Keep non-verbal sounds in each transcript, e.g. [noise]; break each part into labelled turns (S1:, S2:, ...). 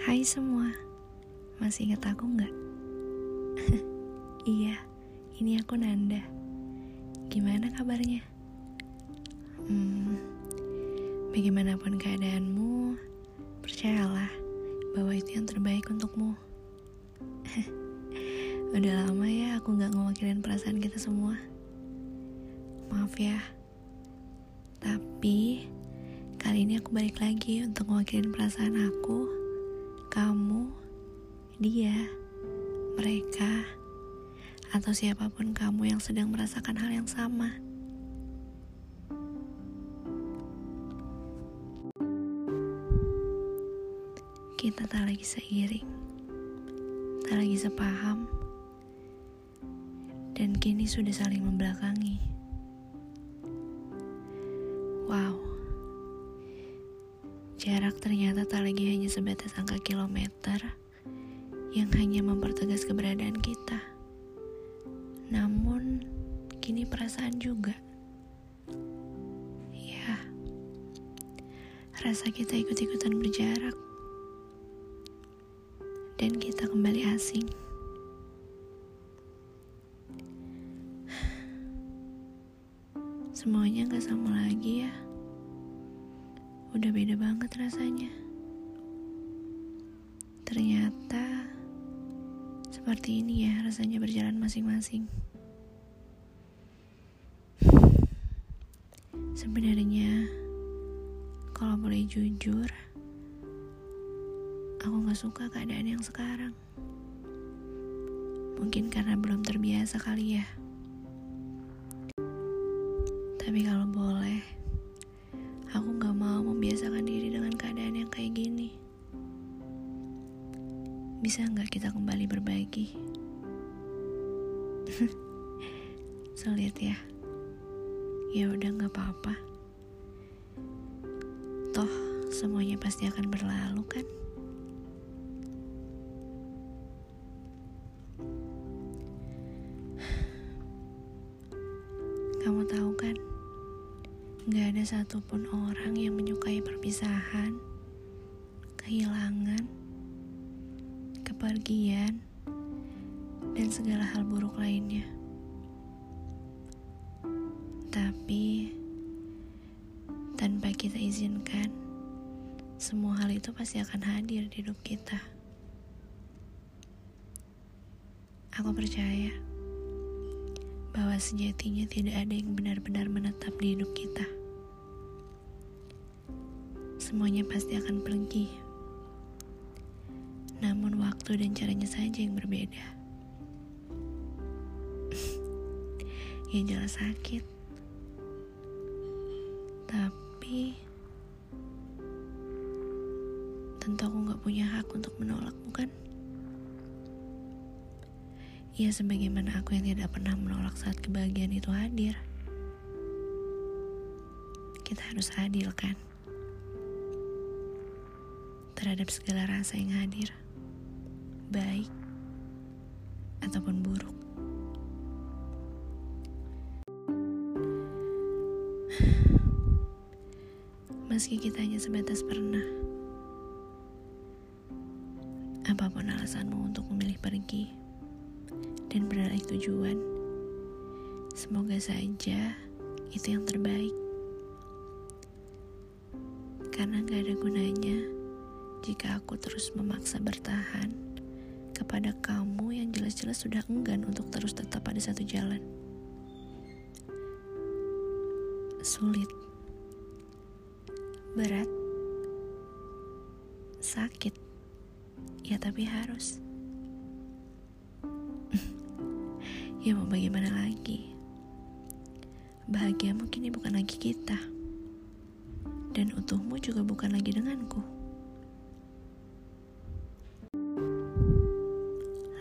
S1: Hai semua, masih ingat aku nggak? [laughs] iya, ini aku Nanda. Gimana kabarnya? Hmm, bagaimanapun keadaanmu, percayalah bahwa itu yang terbaik untukmu. [laughs] Udah lama ya aku nggak ngewakilin perasaan kita semua. Maaf ya. Tapi kali ini aku balik lagi untuk ngewakilin perasaan aku, kamu, dia, mereka, atau siapa pun kamu yang sedang merasakan hal yang sama. Kita tak lagi seiring, tak lagi sepaham, dan kini sudah saling membelakangi. Wow, jarak ternyata tak lagi hanya sebatas angka kilometer yang hanya mempertegas keberadaan kita. Namun, kini perasaan juga. Ya, rasa kita ikut-ikutan berjarak. Dan kita kembali asing. Semuanya gak sama lagi ya. Udah beda banget rasanya. Ternyata seperti ini ya rasanya berjalan masing-masing. Sebenarnya, kalau boleh jujur, aku gak suka keadaan yang sekarang. Mungkin karena belum terbiasa kali ya. Tapi kalau boleh, membiasakan diri dengan keadaan yang kayak gini. Bisa nggak kita kembali berbagi? Sulit [laughs] ya. Ya udah nggak apa-apa. Toh semuanya pasti akan berlalu kan? Gak ada satupun orang yang menyukai perpisahan, kehilangan, kepergian, dan segala hal buruk lainnya. Tapi, tanpa kita izinkan, semua hal itu pasti akan hadir di hidup kita. Aku percaya bahwa sejatinya tidak ada yang benar-benar menetap di hidup kita. Semuanya pasti akan pergi. Namun waktu dan caranya saja yang berbeda. [laughs] ya jelas sakit. Tapi tentu aku gak punya hak untuk menolak, bukan? Ya sebagaimana aku yang tidak pernah menolak saat kebahagiaan itu hadir. Kita harus adil kan? Terhadap segala rasa yang hadir. Baik ataupun buruk. Meski kita hanya sebatas pernah. Apa pun alasanmu untuk memilih pergi dan beralih tujuan. Semoga saja itu yang terbaik. Karena gak ada gunanya jika aku terus memaksa bertahan kepada kamu yang jelas-jelas sudah enggan untuk terus tetap pada satu jalan. Sulit. Berat. Sakit. Ya tapi harus. [laughs] Ya mau bagaimana lagi? Bahagia mungkin bukan lagi kita. Dan utuhmu juga bukan lagi denganku.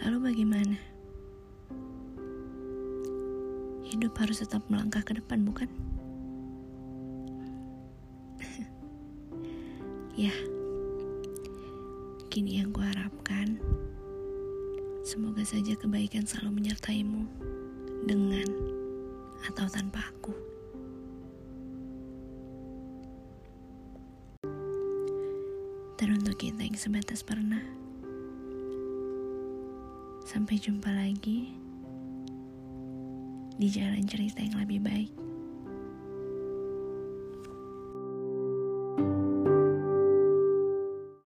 S1: Lalu bagaimana? Hidup harus tetap melangkah ke depan, bukan? [laughs] ya. Kini yang kuharapkan Semoga saja kebaikan selalu menyertaimu dengan atau tanpa aku. Dan untuk kita yang sebatas pernah. Sampai jumpa lagi di jalan cerita yang lebih baik.